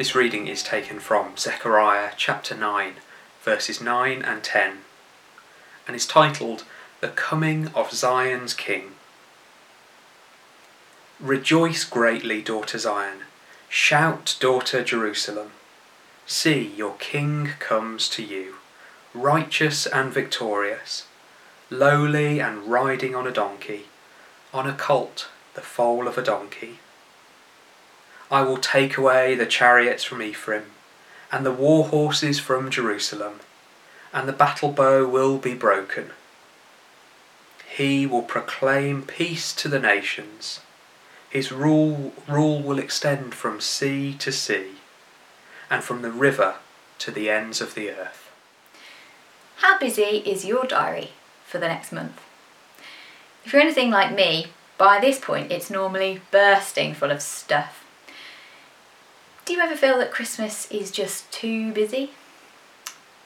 This reading is taken from Zechariah chapter 9, verses 9 and 10, and is titled The Coming of Zion's King. Rejoice greatly, daughter Zion. Shout, daughter Jerusalem. See, your king comes to you, righteous and victorious, lowly and riding on a donkey, on a colt, the foal of a donkey. I will take away the chariots from Ephraim, and the war horses from Jerusalem, and the battle bow will be broken. He will proclaim peace to the nations. His rule, rule will extend from sea to sea, and from the river to the ends of the earth. How busy is your diary for the next month? If you're anything like me, by this point it's normally bursting full of stuff. Do you ever feel that Christmas is just too busy?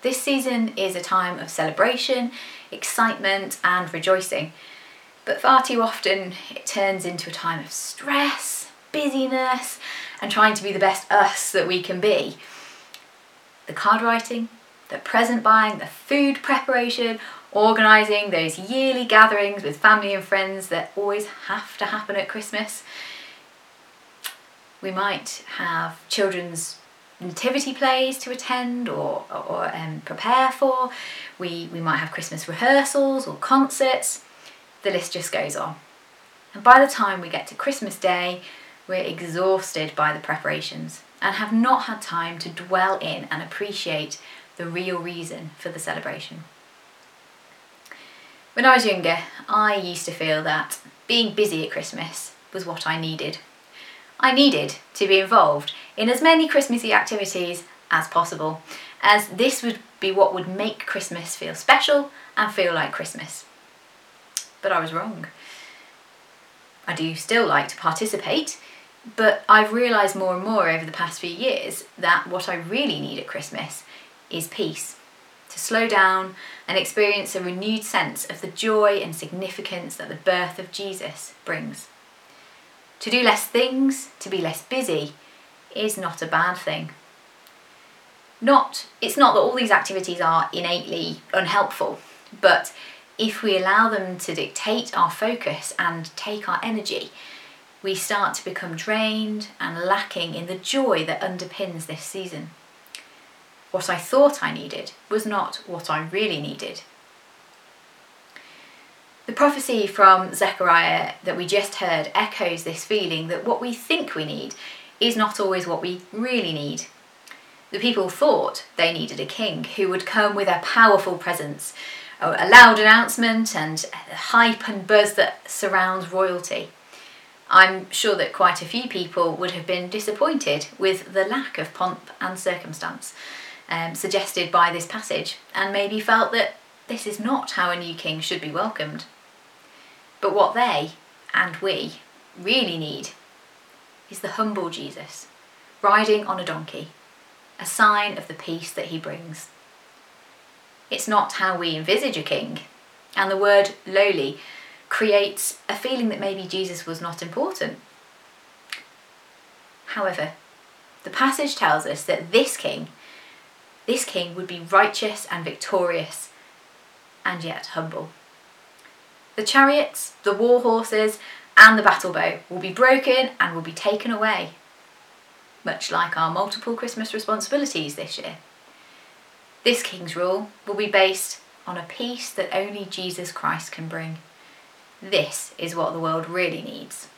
This season is a time of celebration, excitement, and rejoicing, but far too often it turns into a time of stress, busyness, and trying to be the best us that we can be. The card writing, the present buying, the food preparation, organising those yearly gatherings with family and friends that always have to happen at Christmas we might have children's nativity plays to attend or, or um, prepare for. We, we might have Christmas rehearsals or concerts. The list just goes on. And by the time we get to Christmas Day, we're exhausted by the preparations and have not had time to dwell in and appreciate the real reason for the celebration. When I was younger, I used to feel that being busy at Christmas was what I needed I needed to be involved in as many Christmassy activities as possible, as this would be what would make Christmas feel special and feel like Christmas. But I was wrong. I do still like to participate, but I've realised more and more over the past few years that what I really need at Christmas is peace. To slow down and experience a renewed sense of the joy and significance that the birth of Jesus brings. To do less things, to be less busy, is not a bad thing. Not, it's not that all these activities are innately unhelpful, but if we allow them to dictate our focus and take our energy, we start to become drained and lacking in the joy that underpins this season. What I thought I needed was not what I really needed. The prophecy from Zechariah that we just heard echoes this feeling that what we think we need is not always what we really need. The people thought they needed a king who would come with a powerful presence, a loud announcement, and the hype and buzz that surrounds royalty. I'm sure that quite a few people would have been disappointed with the lack of pomp and circumstance um, suggested by this passage, and maybe felt that this is not how a new king should be welcomed. But what they and we really need is the humble Jesus, riding on a donkey, a sign of the peace that he brings. It's not how we envisage a king, and the word lowly creates a feeling that maybe Jesus was not important. However, the passage tells us that this king, this king would be righteous and victorious, and yet humble. The chariots, the war horses, and the battle bow will be broken and will be taken away, much like our multiple Christmas responsibilities this year. This King's rule will be based on a peace that only Jesus Christ can bring. This is what the world really needs.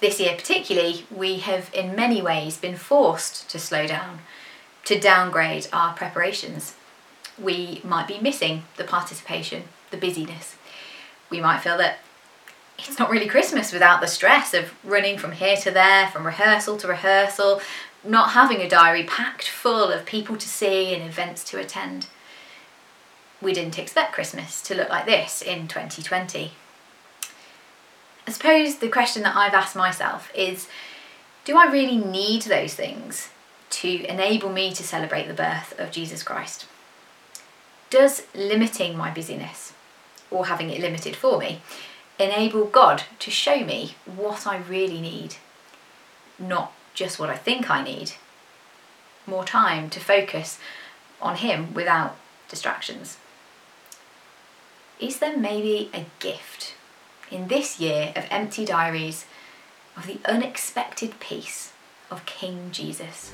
This year, particularly, we have in many ways been forced to slow down, to downgrade our preparations we might be missing the participation, the busyness. We might feel that it's not really Christmas without the stress of running from here to there, from rehearsal to rehearsal, not having a diary packed full of people to see and events to attend. We didn't expect Christmas to look like this in 2020. I suppose the question that I've asked myself is do I really need those things to enable me to celebrate the birth of Jesus Christ? Does limiting my busyness, or having it limited for me, enable God to show me what I really need, not just what I think I need more time to focus on Him without distractions. Is there maybe a gift in this year of empty diaries of the unexpected peace of King Jesus?